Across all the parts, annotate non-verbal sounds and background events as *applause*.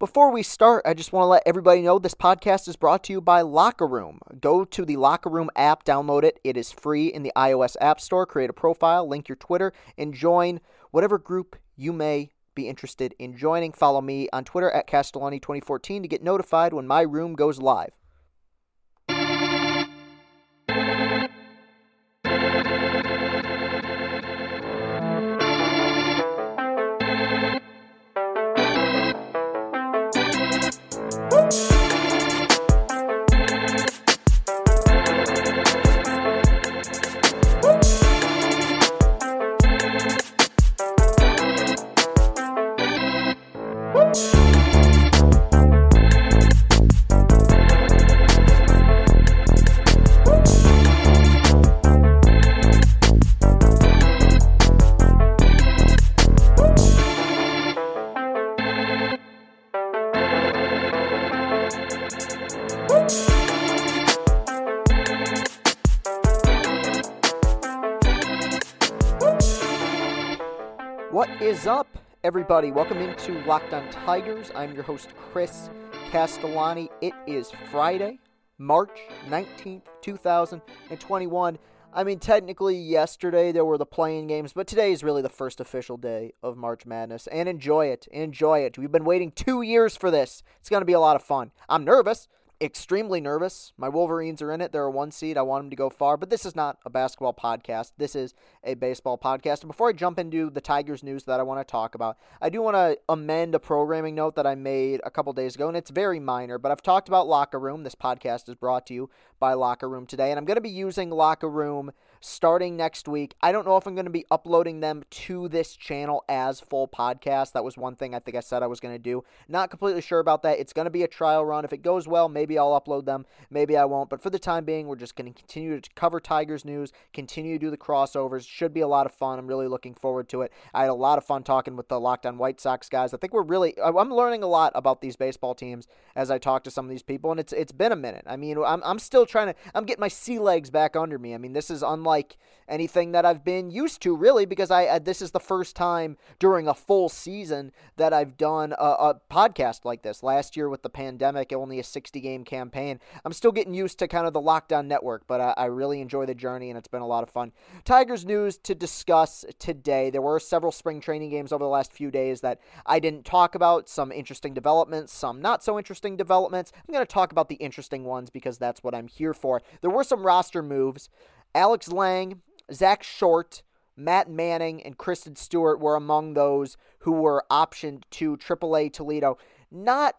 Before we start, I just want to let everybody know this podcast is brought to you by Locker Room. Go to the Locker Room app, download it. It is free in the iOS App Store. Create a profile, link your Twitter, and join whatever group you may be interested in joining. Follow me on Twitter at Castellani2014 to get notified when my room goes live. Everybody? Welcome into Locked On Tigers. I'm your host, Chris Castellani. It is Friday, March 19th, 2021. I mean, technically, yesterday there were the playing games, but today is really the first official day of March Madness. And enjoy it. Enjoy it. We've been waiting two years for this. It's going to be a lot of fun. I'm nervous extremely nervous. My Wolverines are in it. They're a one seed. I want them to go far, but this is not a basketball podcast. This is a baseball podcast. And before I jump into the Tigers news that I want to talk about, I do want to amend a programming note that I made a couple days ago, and it's very minor, but I've talked about Locker Room. This podcast is brought to you by Locker Room today, and I'm going to be using Locker Room starting next week. I don't know if I'm going to be uploading them to this channel as full podcasts. That was one thing I think I said I was going to do. Not completely sure about that. It's going to be a trial run. If it goes well, maybe I'll upload them. Maybe I won't. But for the time being, we're just going to continue to cover Tigers news, continue to do the crossovers. Should be a lot of fun. I'm really looking forward to it. I had a lot of fun talking with the Locked On White Sox guys. I think we're really I'm learning a lot about these baseball teams as I talk to some of these people and it's it's been a minute. I mean, I'm I'm still trying to I'm getting my sea legs back under me. I mean, this is unlike unlike anything that I've been used to, really, because I, I this is the first time during a full season that I've done a, a podcast like this. Last year with the pandemic, only a 60 game campaign. I'm still getting used to kind of the Locked On network, but I, I really enjoy the journey and it's been a lot of fun. Tigers news to discuss today. There were several spring training games over the last few days that I didn't talk about. Some interesting developments, some not so interesting developments. I'm going to talk about the interesting ones because that's what I'm here for. There were some roster moves. Alex Lange, Zach Short, Matt Manning, and Christin Stewart were among those who were optioned to AAA Toledo. Not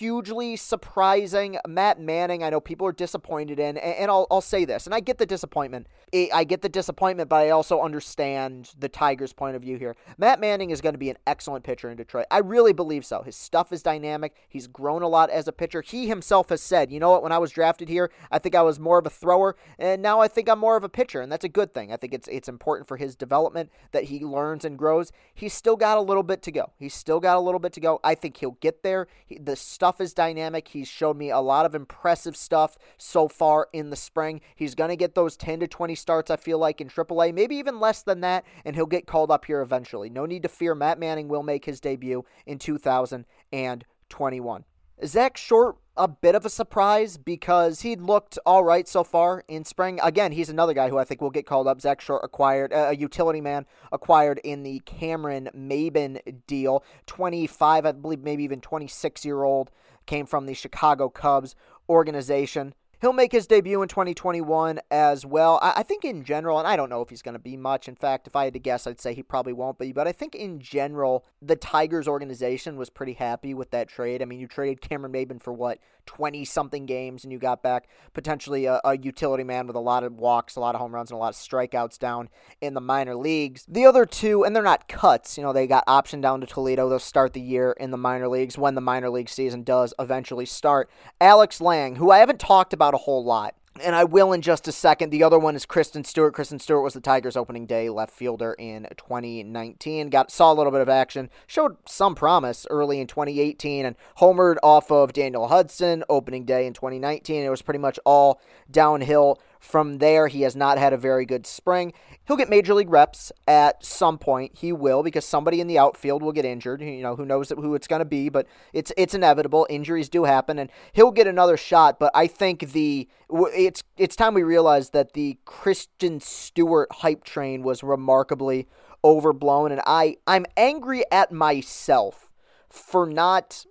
hugely surprising. Matt Manning, I know people are disappointed in, and I'll, I'll say this, and I get the disappointment. I get the disappointment, but I also understand the Tigers' point of view here. Matt Manning is going to be an excellent pitcher in Detroit. I really believe so. His stuff is dynamic. He's grown a lot as a pitcher. He himself has said, you know what, when I was drafted here, I think I was more of a thrower, and now I think I'm more of a pitcher, and that's a good thing. I think it's it's important for his development that he learns and grows. He's still got a little bit to go. He's still got a little bit to go. I think he'll get there. He, the stuff is dynamic. He's showed me a lot of impressive stuff so far in the spring. He's going to get those 10 to 20 starts, I feel like, in AAA, maybe even less than that, and he'll get called up here eventually. No need to fear. Matt Manning will make his debut in 2021. Zach Short, a bit of a surprise because he'd looked all right so far in spring. Again, he's another guy who I think will get called up. Zach Short acquired, uh, a utility man acquired in the Cameron Maybin deal. 25, I believe, maybe even 26 year old, came from the Chicago Cubs organization. He'll make his debut in 2021 as well. I, I think in general, and I don't know if he's going to be much. In fact, if I had to guess, I'd say he probably won't be. But I think in general, the Tigers organization was pretty happy with that trade. I mean, you traded Cameron Maybin for what, 20 something games, and you got back potentially a, a utility man with a lot of walks, a lot of home runs, and a lot of strikeouts down in the minor leagues. The other two, and they're not cuts, you know, they got optioned down to Toledo. They'll start the year in the minor leagues when the minor league season does eventually start. Alex Lange, who I haven't talked about a whole lot and I will in just a second. The other one is Christin Stewart. Christin Stewart was the Tigers' opening day left fielder in 2019. Got saw a little bit of action, showed some promise early in 2018, and homered off of Daniel Hudson opening day in 2019. It was pretty much all downhill From there, he has not had a very good spring. He'll get major league reps at some point. He will because somebody in the outfield will get injured. You know, who knows who it's going to be, but it's it's inevitable. Injuries do happen, and he'll get another shot. But I think the it's it's time we realize that the Christian Stewart hype train was remarkably overblown, and I I'm angry at myself for not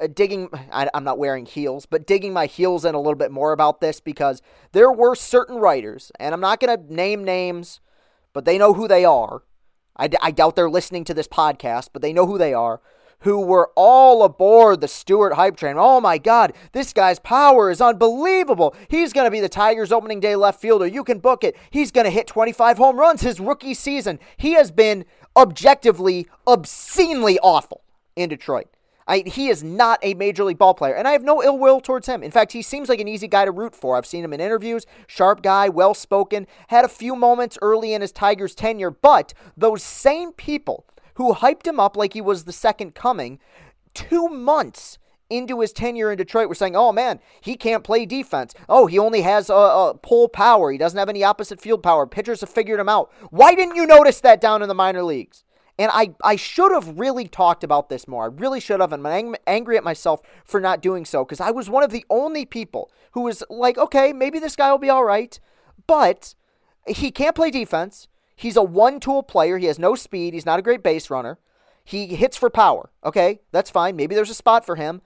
Uh, digging I, am not wearing heels but digging my heels in a little bit more about this because there were certain writers and i'm not going to name names but they know who they are I, I doubt they're listening to this podcast but they know who they are who were all aboard the Stewart hype train. Oh my God, this guy's power is unbelievable. He's going to be the Tigers' opening day left fielder. You can book it. He's going to hit 25 home runs his rookie season. He has been objectively, obscenely awful in Detroit. I, he is not a major league ball player, and I have no ill will towards him. In fact, he seems like an easy guy to root for. I've seen him in interviews, sharp guy, well spoken, had a few moments early in his Tigers tenure, but those same people who hyped him up like he was the second coming two months into his tenure in Detroit were saying, oh man, he can't play defense. Oh, he only has a, a pull power. He doesn't have any opposite field power. Pitchers have figured him out. Why didn't you notice that down in the minor leagues? And I, I should have really talked about this more. I really should have. And I'm angry at myself for not doing so because I was one of the only people who was like, okay, maybe this guy will be all right, but he can't play defense. He's a one tool player. He has no speed. He's not a great base runner. He hits for power. Okay, that's fine. Maybe there's a spot for him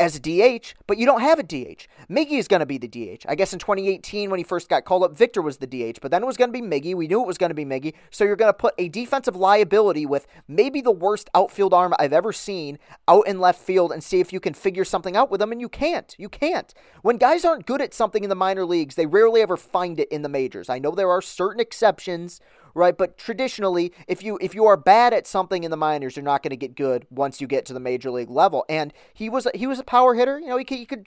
as a DH, but you don't have a DH. Miggy is going to be the DH. I guess in 2018, when he first got called up, Victor was the DH, but then it was going to be Miggy. We knew it was going to be Miggy. So you're going to put a defensive liability with maybe the worst outfield arm I've ever seen out in left field and see if you can figure something out with them, and you can't. You can't. When guys aren't good at something in the minor leagues, they rarely ever find it in the majors. I know there are certain exceptions right? But traditionally, if you if you are bad at something in the minors, you're not going to get good once you get to the major league level. And he was he was a power hitter. You know, he could, he could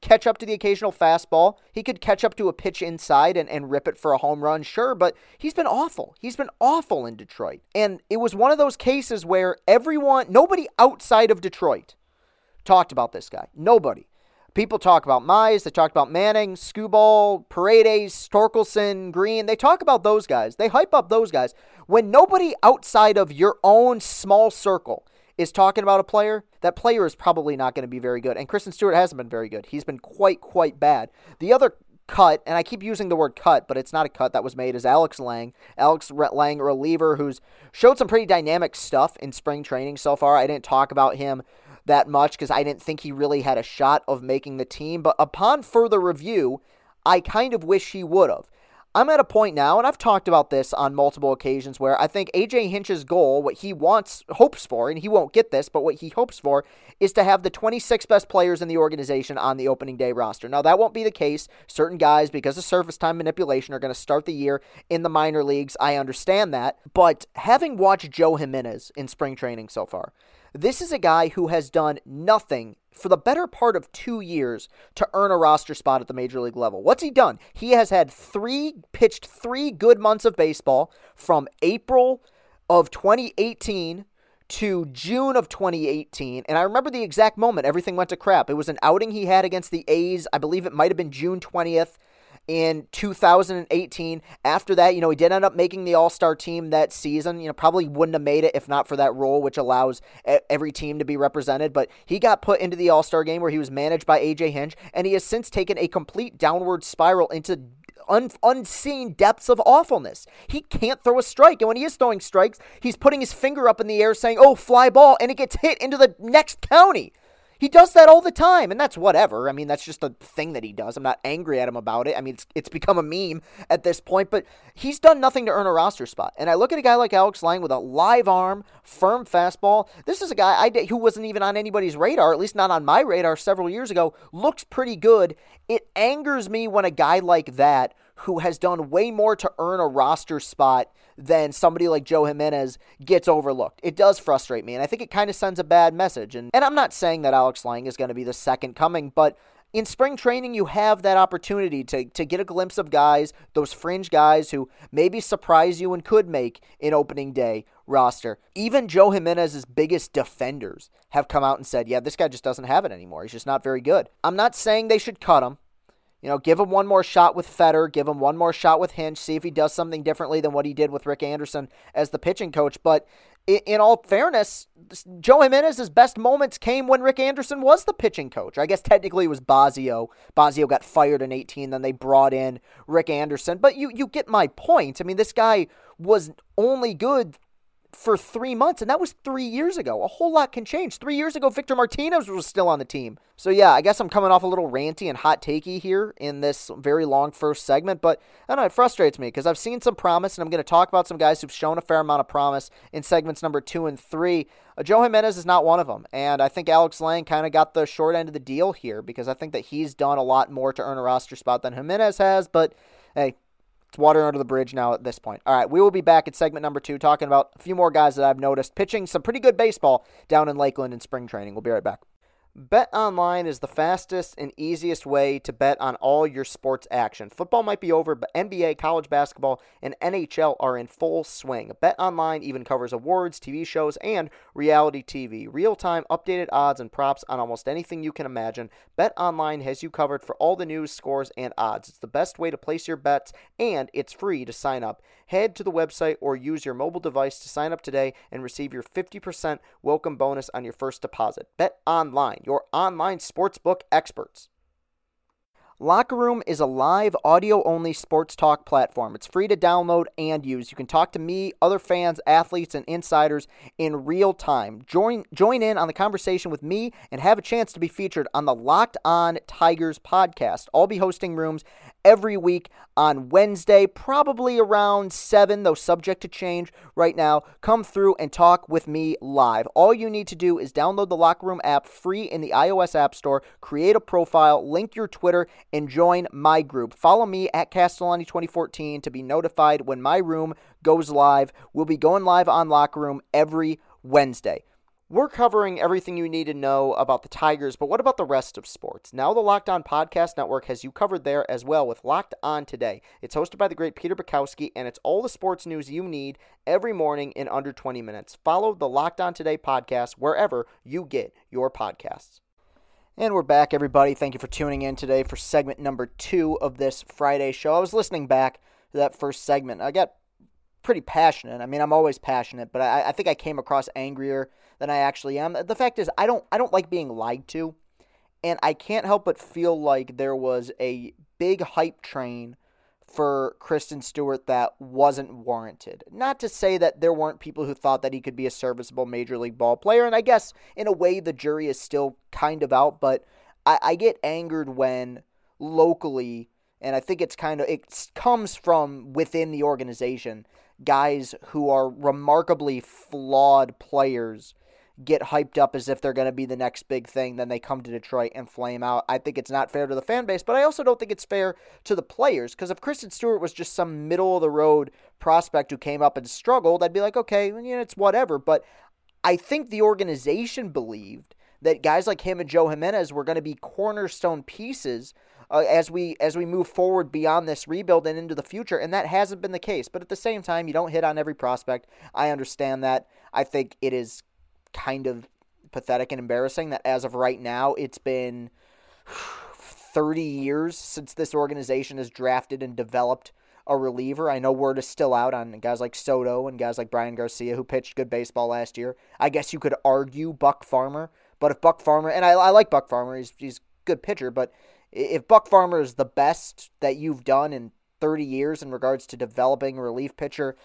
catch up to the occasional fastball. He could catch up to a pitch inside and, and rip it for a home run, sure. But he's been awful. He's been awful in Detroit. And it was one of those cases where everyone, nobody outside of Detroit, talked about this guy. Nobody. People talk about Mize, they talk about Manning, Skubal, Paredes, Torkelson, Greene. They talk about those guys. They hype up those guys. When nobody outside of your own small circle is talking about a player, that player is probably not going to be very good. And Christin Stewart hasn't been very good. He's been quite, quite bad. The other cut, and I keep using the word cut, but it's not a cut that was made, is Alex Lange. Alex Lange, reliever who's showed some pretty dynamic stuff in spring training so far. I didn't talk about him that much because I didn't think he really had a shot of making the team. But upon further review, I kind of wish he would have. I'm at a point now, and I've talked about this on multiple occasions, where I think AJ Hinch's goal, what he wants, hopes for, and he won't get this, but what he hopes for is to have the 26 best players in the organization on the opening day roster. Now, that won't be the case. Certain guys, because of service time manipulation, are going to start the year in the minor leagues. I understand that. But having watched Joe Jimenez in spring training so far, this is a guy who has done nothing for the better part of two years to earn a roster spot at the major league level. What's he done? He has had three, pitched three good months of baseball from April of 2018 to June of 2018. And I remember the exact moment everything went to crap. It was an outing he had against the A's. I believe it might have been June 20th in 2018. After that, you know, he did end up making the All Star team that season. You know, probably wouldn't have made it if not for that role, which allows every team to be represented. But he got put into the All Star game where he was managed by AJ Hinch, and he has since taken a complete downward spiral into Un- unseen depths of awfulness. He can't throw a strike. And when he is throwing strikes, he's putting his finger up in the air saying, oh, fly ball, and it gets hit into the next county. He does that all the time, and that's whatever. I mean, that's just a thing that he does. I'm not angry at him about it. I mean, it's, it's become a meme at this point, but he's done nothing to earn a roster spot. And I look at a guy like Alex Lange with a live arm, firm fastball. This is a guy I who wasn't even on anybody's radar, at least not on my radar several years ago, looks pretty good. It angers me when a guy like that who has done way more to earn a roster spot than somebody like Joe Jimenez gets overlooked. It does frustrate me, and I think it kind of sends a bad message. And, and I'm not saying that Alex Lange is going to be the second coming, but in spring training, you have that opportunity to, to get a glimpse of guys, those fringe guys who maybe surprise you and could make an opening day roster. Even Joe Jimenez's biggest defenders have come out and said, yeah, this guy just doesn't have it anymore. He's just not very good. I'm not saying they should cut him. You know, give him one more shot with Fetter, give him one more shot with Hinch, see if he does something differently than what he did with Rick Anderson as the pitching coach. But in all fairness, Joe Jimenez's best moments came when Rick Anderson was the pitching coach. I guess technically it was Bosio. Bosio got fired in 18, then they brought in Rick Anderson. But you, you get my point. I mean, this guy was only good for three months, and that was three years ago. A whole lot can change. Three years ago, Victor Martinez was still on the team. So, yeah, I guess I'm coming off a little ranty and hot takey here in this very long first segment, but I don't know, it frustrates me because I've seen some promise, and I'm going to talk about some guys who've shown a fair amount of promise in segments number two and three. Uh, Joe Jimenez is not one of them, and I think Alex Lange kind of got the short end of the deal here because I think that he's done a lot more to earn a roster spot than Jimenez has, but hey, it's water under the bridge now at this point. All right, we will be back at segment number two talking about a few more guys that I've noticed pitching some pretty good baseball down in Lakeland in spring training. We'll be right back. Bet online is the fastest and easiest way to bet on all your sports action. Football might be over, but NBA, college basketball, and NHL are in full swing. Bet online even covers awards, TV shows, and reality TV. Real time, updated odds and props on almost anything you can imagine. Bet online has you covered for all the news, scores, and odds. It's the best way to place your bets, and it's free to sign up. Head to the website or use your mobile device to sign up today and receive your 50% welcome bonus on your first deposit. Bet online your online sportsbook experts. Locker Room is a live audio only sports talk platform. It's free to download and use. You can talk to me, other fans, athletes, and insiders in real time. Join join in on the conversation with me and have a chance to be featured on the Locked On Tigers podcast. I'll be hosting rooms every week on Wednesday, probably around 7, though subject to change right now. Come through and talk with me live. All you need to do is download the Locker Room app free in the iOS App Store, create a profile, link your Twitter, and join my group. Follow me at Castellani2014 to be notified when my room goes live. We'll be going live on Locker Room every Wednesday. We're covering everything you need to know about the Tigers, but what about the rest of sports? Now, the Locked On Podcast Network has you covered there as well with Locked On Today. It's hosted by the great Peter Bukowski, and it's all the sports news you need every morning in under 20 minutes. Follow the Locked On Today podcast wherever you get your podcasts. And we're back, everybody. Thank you for tuning in today for segment number two of this Friday show. I was listening back to that first segment. I got pretty passionate. I mean, I'm always passionate, but I, I think I came across angrier than I actually am. The fact is, I don't I don't like being lied to, and I can't help but feel like there was a big hype train for Christin Stewart that wasn't warranted. Not to say that there weren't people who thought that he could be a serviceable major league ball player, and I guess in a way the jury is still kind of out, but I, I get angered when locally, and I think it's kind of it comes from within the organization, guys who are remarkably flawed players get hyped up as if they're going to be the next big thing. Then they come to Detroit and flame out. I think it's not fair to the fan base, but I also don't think it's fair to the players because if Christin Stewart was just some middle of the road prospect who came up and struggled, I'd be like, okay, you know, it's whatever. But I think the organization believed that guys like him and Joe Jimenez were going to be cornerstone pieces uh, as we as we move forward beyond this rebuild and into the future, and that hasn't been the case. But at the same time, you don't hit on every prospect. I understand that. I think it is kind of pathetic and embarrassing that as of right now, it's been *sighs* 30 years since this organization has drafted and developed a reliever. I know word is still out on guys like Soto and guys like Bryan Garcia who pitched good baseball last year. I guess you could argue Buck Farmer, but if Buck Farmer and I, I like Buck Farmer, he's he's a good pitcher, but if Buck Farmer is the best that you've done in 30 years in regards to developing a relief pitcher,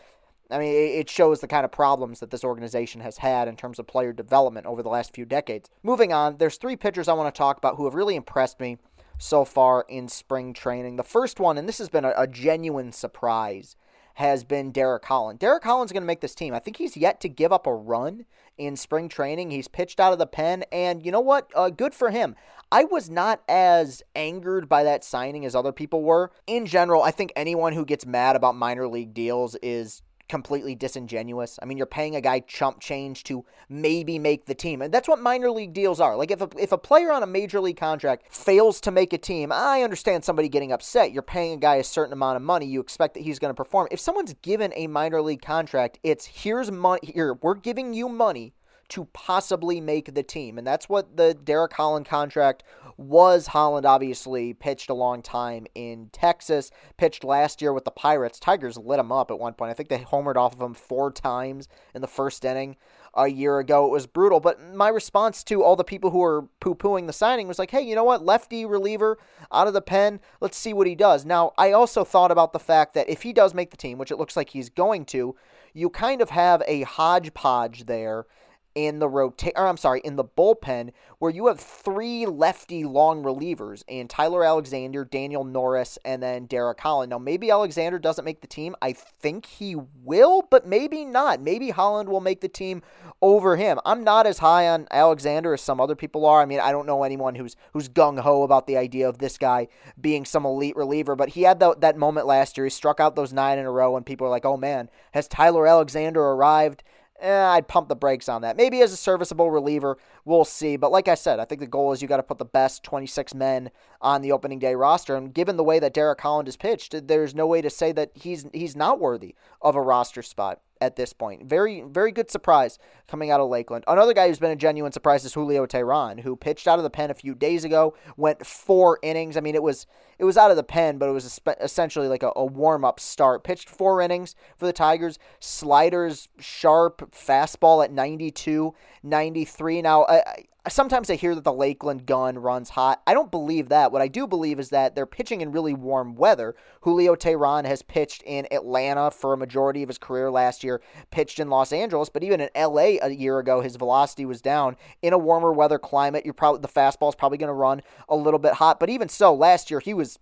I mean, it shows the kind of problems that this organization has had in terms of player development over the last few decades. Moving on, there's three pitchers I want to talk about who have really impressed me so far in spring training. The first one, and this has been a, a genuine surprise, has been Derek Holland. Derek Holland's going to make this team. I think he's yet to give up a run in spring training. He's pitched out of the pen, and you know what? Uh, good for him. I was not as angered by that signing as other people were. In general, I think anyone who gets mad about minor league deals is completely disingenuous. I mean, you're paying a guy chump change to maybe make the team. And that's what minor league deals are. Like if a, if a player on a major league contract fails to make a team, I understand somebody getting upset. You're paying a guy a certain amount of money, you expect that he's going to perform. If someone's given a minor league contract, it's here's money here, we're giving you money to possibly make the team. And that's what the Derek Holland contract was Holland obviously pitched a long time in Texas, pitched last year with the Pirates. Tigers lit him up at one point. I think they homered off of him four times in the first inning a year ago. It was brutal. But my response to all the people who were poo pooing the signing was like, hey, you know what? Lefty reliever out of the pen. Let's see what he does. Now, I also thought about the fact that if he does make the team, which it looks like he's going to, you kind of have a hodgepodge there in the rotate or I'm sorry, in the bullpen where you have three lefty long relievers in Tyler Alexander, Daniel Norris, and then Derek Holland. Now maybe Alexander doesn't make the team. I think he will, but maybe not. Maybe Holland will make the team over him. I'm not as high on Alexander as some other people are. I mean, I don't know anyone who's who's gung ho about the idea of this guy being some elite reliever, but he had the, that moment last year. He struck out those nine in a row, and people are like, "Oh man, has Tyler Alexander arrived?" Eh, I'd pump the brakes on that. Maybe as a serviceable reliever, we'll see. But like I said, I think the goal is you got to put the best 26 men on the opening day roster. And given the way that Derek Holland has pitched, there's no way to say that he's he's not worthy of a roster spot at this point. Very, very good surprise coming out of Lakeland. Another guy who's been a genuine surprise is Julio Teheran, who pitched out of the pen a few days ago, went four innings. I mean, it was it was out of the pen, but it was essentially like a, a warm up start. Pitched four innings for the Tigers. Sliders sharp, fastball at 92, 93. Now, I, sometimes I hear that the Lakeland gun runs hot. I don't believe that. What I do believe is that they're pitching in really warm weather. Julio Teheran has pitched in Atlanta for a majority of his career last year, pitched in Los Angeles, but even in LA a year ago, his velocity was down. In a warmer weather climate, you're probably the fastball is probably going to run a little bit hot. But even so, last year he was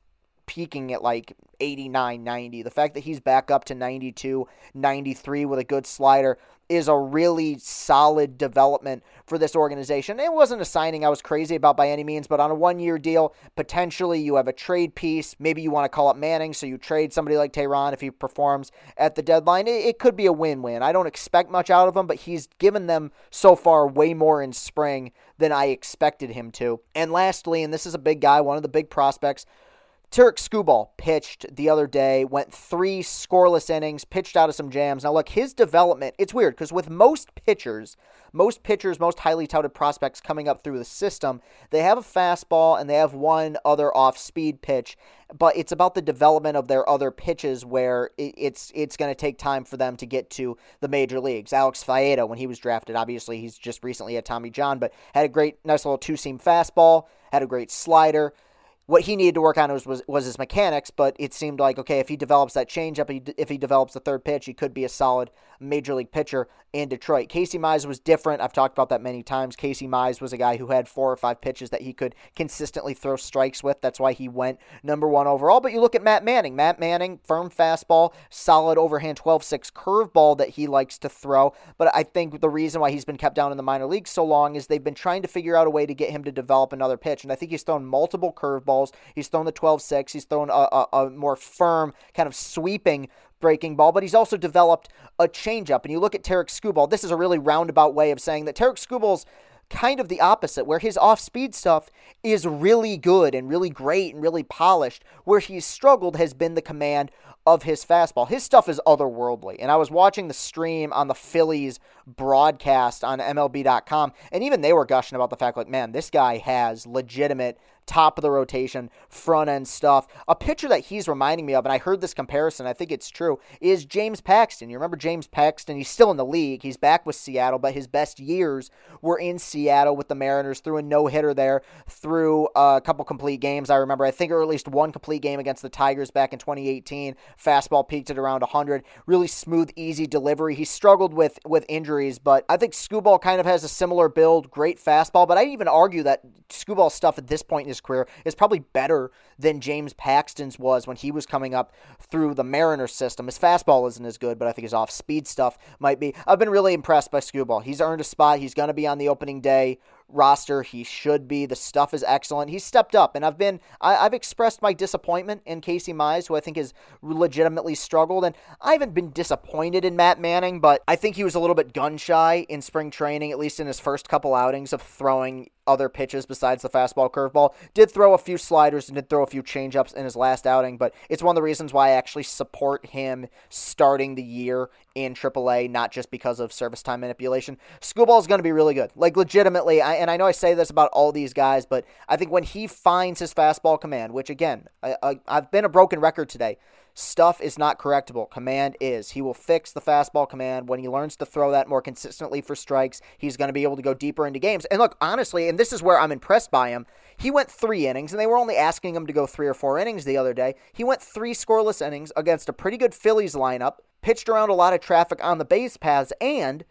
peaking at like 89, 90. The fact that he's back up to 92, 93 with a good slider is a really solid development for this organization. It wasn't a signing I was crazy about by any means, but on a one year deal, potentially you have a trade piece. Maybe you want to call up Manning, so you trade somebody like Teheran if he performs at the deadline. It, could be a win win. I don't expect much out of him, but he's given them so far way more in spring than I expected him to. And lastly, and this is a big guy, one of the big prospects, Tarik Skubal pitched the other day, went three scoreless innings, pitched out of some jams. Now, look, his development, it's weird because with most pitchers, most pitchers, most highly touted prospects coming up through the system, they have a fastball and they have one other off speed pitch, but it's about the development of their other pitches where it's it's going to take time for them to get to the major leagues. Alex Faedo, when he was drafted, obviously he's just recently at Tommy John, but had a great, nice little two seam fastball, had a great slider what he needed to work on was, was, was his mechanics, but it seemed like okay, if he develops that changeup, if he develops the third pitch, he could be a solid major league pitcher in Detroit. Casey Mize was different. I've talked about that many times. Casey Mize was a guy who had four or five pitches that he could consistently throw strikes with. That's why he went number one overall. But you look at Matt Manning. Matt Manning, firm fastball, solid overhand 12 6 curveball that he likes to throw. But I think the reason why he's been kept down in the minor leagues so long is they've been trying to figure out a way to get him to develop another pitch. And I think he's thrown multiple curveballs. He's thrown the 12 6. He's thrown a, a, a more firm, kind of sweeping breaking ball, but he's also developed a changeup. And you look at Tarik Skubal, this is a really roundabout way of saying that Tarik Skubal's kind of the opposite, where his off speed stuff is really good and really great and really polished. Where he's struggled has been the command of his fastball. His stuff is otherworldly. And I was watching the stream on the Phillies broadcast on MLB.com, and even they were gushing about the fact, like, man, this guy has legitimate top of the rotation, front end stuff. A pitcher that he's reminding me of, and I heard this comparison, I think it's true, is James Paxton. You remember James Paxton? He's still in the league. He's back with Seattle, but his best years were in Seattle with the Mariners, threw a no hitter there, through a couple complete games. I remember, I think, or at least one complete game against the Tigers back in 2018. Fastball peaked at around 100. Really smooth, easy delivery. He struggled with, with injuries, but I think Skubal kind of has a similar build, great fastball, but I even argue that Skubal's stuff at this point in his career is probably better than James Paxton's was when he was coming up through the Mariner system. His fastball isn't as good, but I think his off speed stuff might be. I've been really impressed by Skubal. He's earned a spot. He's going to be on the opening day roster. He should be. The stuff is excellent. He's stepped up, and I've been I, have expressed my disappointment in Casey Mize, who I think has legitimately struggled. And I haven't been disappointed in Matt Manning, but I think he was a little bit gun shy in spring training, at least in his first couple outings of throwing other pitches besides the fastball curveball. Did throw a few sliders and did throw a few changeups in his last outing, but it's one of the reasons why I actually support him starting the year in AAA, not just because of service time manipulation. Skubal is going to be really good. Like, legitimately, I, and I know I say this about all these guys, but I think when he finds his fastball command, which again, I, I, I've been a broken record today. Stuff is not correctable. Command is. He will fix the fastball command. When he learns to throw that more consistently for strikes, he's going to be able to go deeper into games. And look, honestly, and this is where I'm impressed by him, he went three innings, and they were only asking him to go three or four innings the other day. He went three scoreless innings against a pretty good Phillies lineup, pitched around a lot of traffic on the base paths, and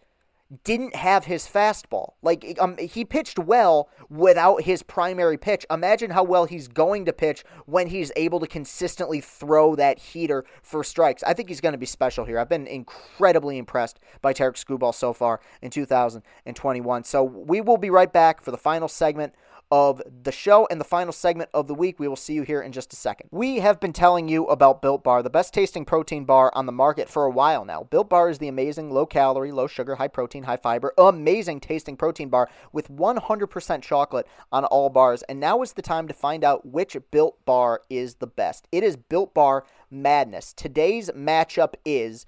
didn't have his fastball. Like um, he pitched well without his primary pitch. Imagine how well he's going to pitch when he's able to consistently throw that heater for strikes. I think he's going to be special here. I've been incredibly impressed by Tarik Skubal so far in 2021. So we will be right back for the final segment of the show and the final segment of the week. We will see you here in just a second. We have been telling you about Built Bar, the best tasting protein bar on the market for a while now. Built Bar is the amazing low calorie, low sugar, high protein, high fiber, amazing tasting protein bar with 100% chocolate on all bars. And now is the time to find out which Built Bar is the best. It is Built Bar Madness. Today's matchup is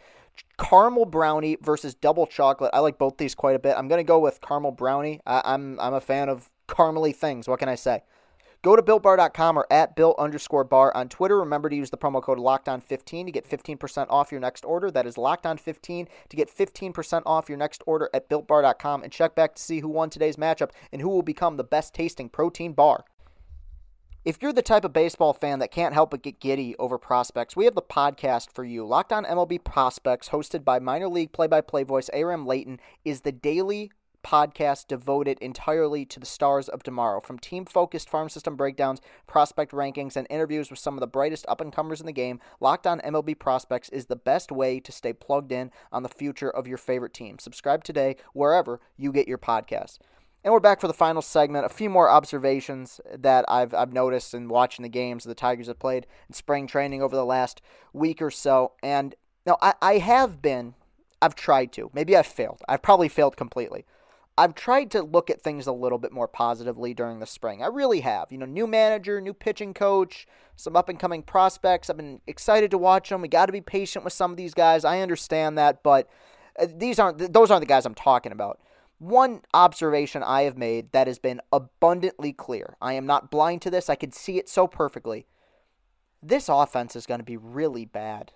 caramel brownie versus double chocolate. I like both these quite a bit. I'm gonna go with caramel brownie. I, am I'm, I'm a fan of caramely things. What can I say? Go to builtbar.com or at built underscore bar on Twitter. Remember to use the promo code LOCKEDON15 to get 15% off your next order. That is LOCKEDON15 to get 15% off your next order at builtbar.com. And check back to see who won today's matchup and who will become the best tasting protein bar. If you're the type of baseball fan that can't help but get giddy over prospects, we have the podcast for you. Locked on MLB Prospects, hosted by minor league play by play voice Aram Leighton, is the daily podcast devoted entirely to the stars of tomorrow. From team focused farm system breakdowns, prospect rankings, and interviews with some of the brightest up and comers in the game, Locked On MLB Prospects is the best way to stay plugged in on the future of your favorite team. Subscribe today wherever you get your podcasts. And we're back for the final segment. A few more observations that I've, I've noticed in watching the games the Tigers have played in spring training over the last week or so. And now I, I have been, I've tried to. Maybe I've failed. I've probably failed completely. I've tried to look at things a little bit more positively during the spring. I really have. You know, new manager, new pitching coach, some up and coming prospects. I've been excited to watch them. We got to be patient with some of these guys. I understand that, but uh, these aren't those aren't the guys I'm talking about. One observation I have made that has been abundantly clear. I am not blind to this. I can see it so perfectly. This offense is going to be really bad,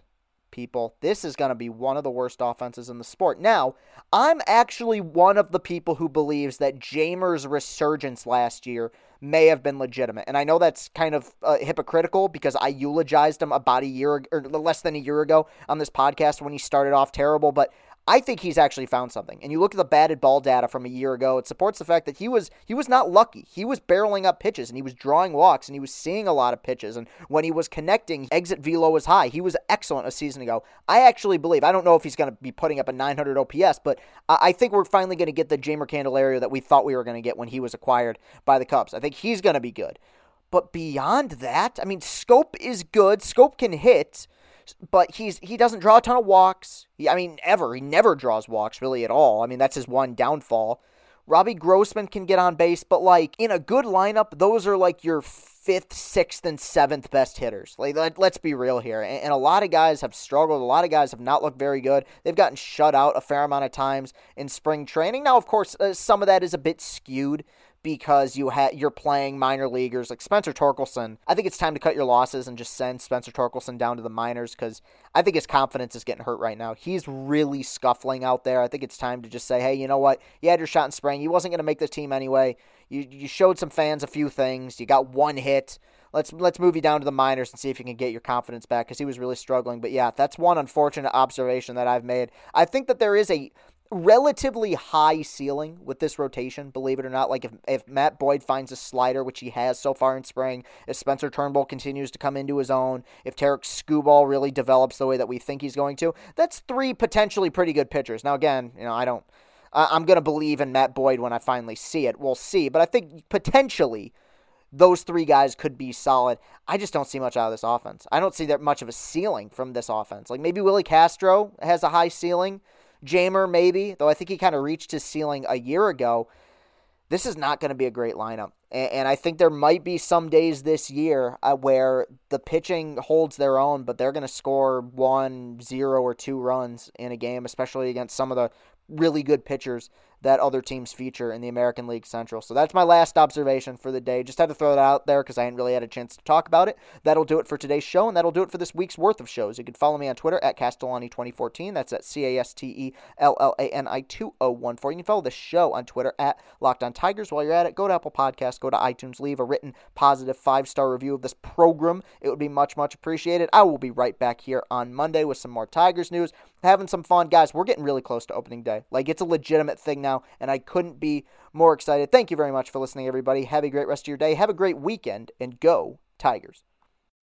people. This is going to be one of the worst offenses in the sport. Now, I'm actually one of the people who believes that Jeimer's resurgence last year may have been legitimate. And I know that's kind of uh, hypocritical because I eulogized him about a year or less than a year ago on this podcast when he started off terrible, but I think he's actually found something. And you look at the batted ball data from a year ago, it supports the fact that he was he was not lucky. He was barreling up pitches and he was drawing walks and he was seeing a lot of pitches. And when he was connecting, exit velo was high. He was excellent a season ago. I actually believe, I don't know if he's going to be putting up a 900 OPS, but I think we're finally going to get the Jeimer Candelario that we thought we were going to get when he was acquired by the Cubs. I think he's going to be good. But beyond that, I mean, Schoop is good. Schoop can hit but he's he doesn't draw a ton of walks. He, I mean, ever he never draws walks really at all. I mean, that's his one downfall. Robbie Grossman can get on base, but like in a good lineup, those are like your fifth, sixth, and seventh best hitters. Like let, us be real here. And, and, a lot of guys have struggled. A lot of guys have not looked very good. They've gotten shut out a fair amount of times in spring training. Now, of course, uh, some of that is a bit skewed because you ha- you're playing minor leaguers like Spencer Torkelson. I think it's time to cut your losses and just send Spencer Torkelson down to the minors because I think his confidence is getting hurt right now. He's really scuffling out there. I think it's time to just say, hey, you know what? You had your shot in spring. You wasn't going to make the team anyway. You you showed some fans a few things. You got one hit. Let's let's move you down to the minors and see if you can get your confidence back because he was really struggling. But yeah, that's one unfortunate observation that I've made. I think that there is a relatively high ceiling with this rotation, believe it or not. Like if, if Matt Boyd finds a slider, which he has so far in spring, if Spencer Turnbull continues to come into his own, if Tarik Skubal really develops the way that we think he's going to, that's three potentially pretty good pitchers. Now again, you know, I don't I'm going to believe in Matt Boyd when I finally see it. We'll see, but I think potentially those three guys could be solid. I just don't see much out of this offense. I don't see that much of a ceiling from this offense. Like maybe Willi Castro has a high ceiling. Jeimer, maybe, though I think he kind of reached his ceiling a year ago. this is not going to be a great lineup. And, I think there might be some days this year uh, where the pitching holds their own, but they're going to score one, zero, or two runs in a game, especially against some of the really good pitchers that other teams feature in the American League Central. So that's my last observation for the day. Just had to throw that out there because I hadn't really had a chance to talk about it. That'll do it for today's show, and that'll do it for this week's worth of shows. You can follow me on Twitter at Castellani2014. That's at C A S T E L L A N I 2014. You can follow the show on Twitter at Locked On Tigers. While you're at it, go to Apple Podcasts, go to iTunes, leave a written positive five star review of this program. It would be much, much appreciated. I will be right back here on Monday with some more Tigers news. Having some fun. Guys, we're getting really close to opening day. Like, it's a legitimate thing now, and I couldn't be more excited. Thank you very much for listening, everybody. Have a great rest of your day. Have a great weekend, and go, Tigers.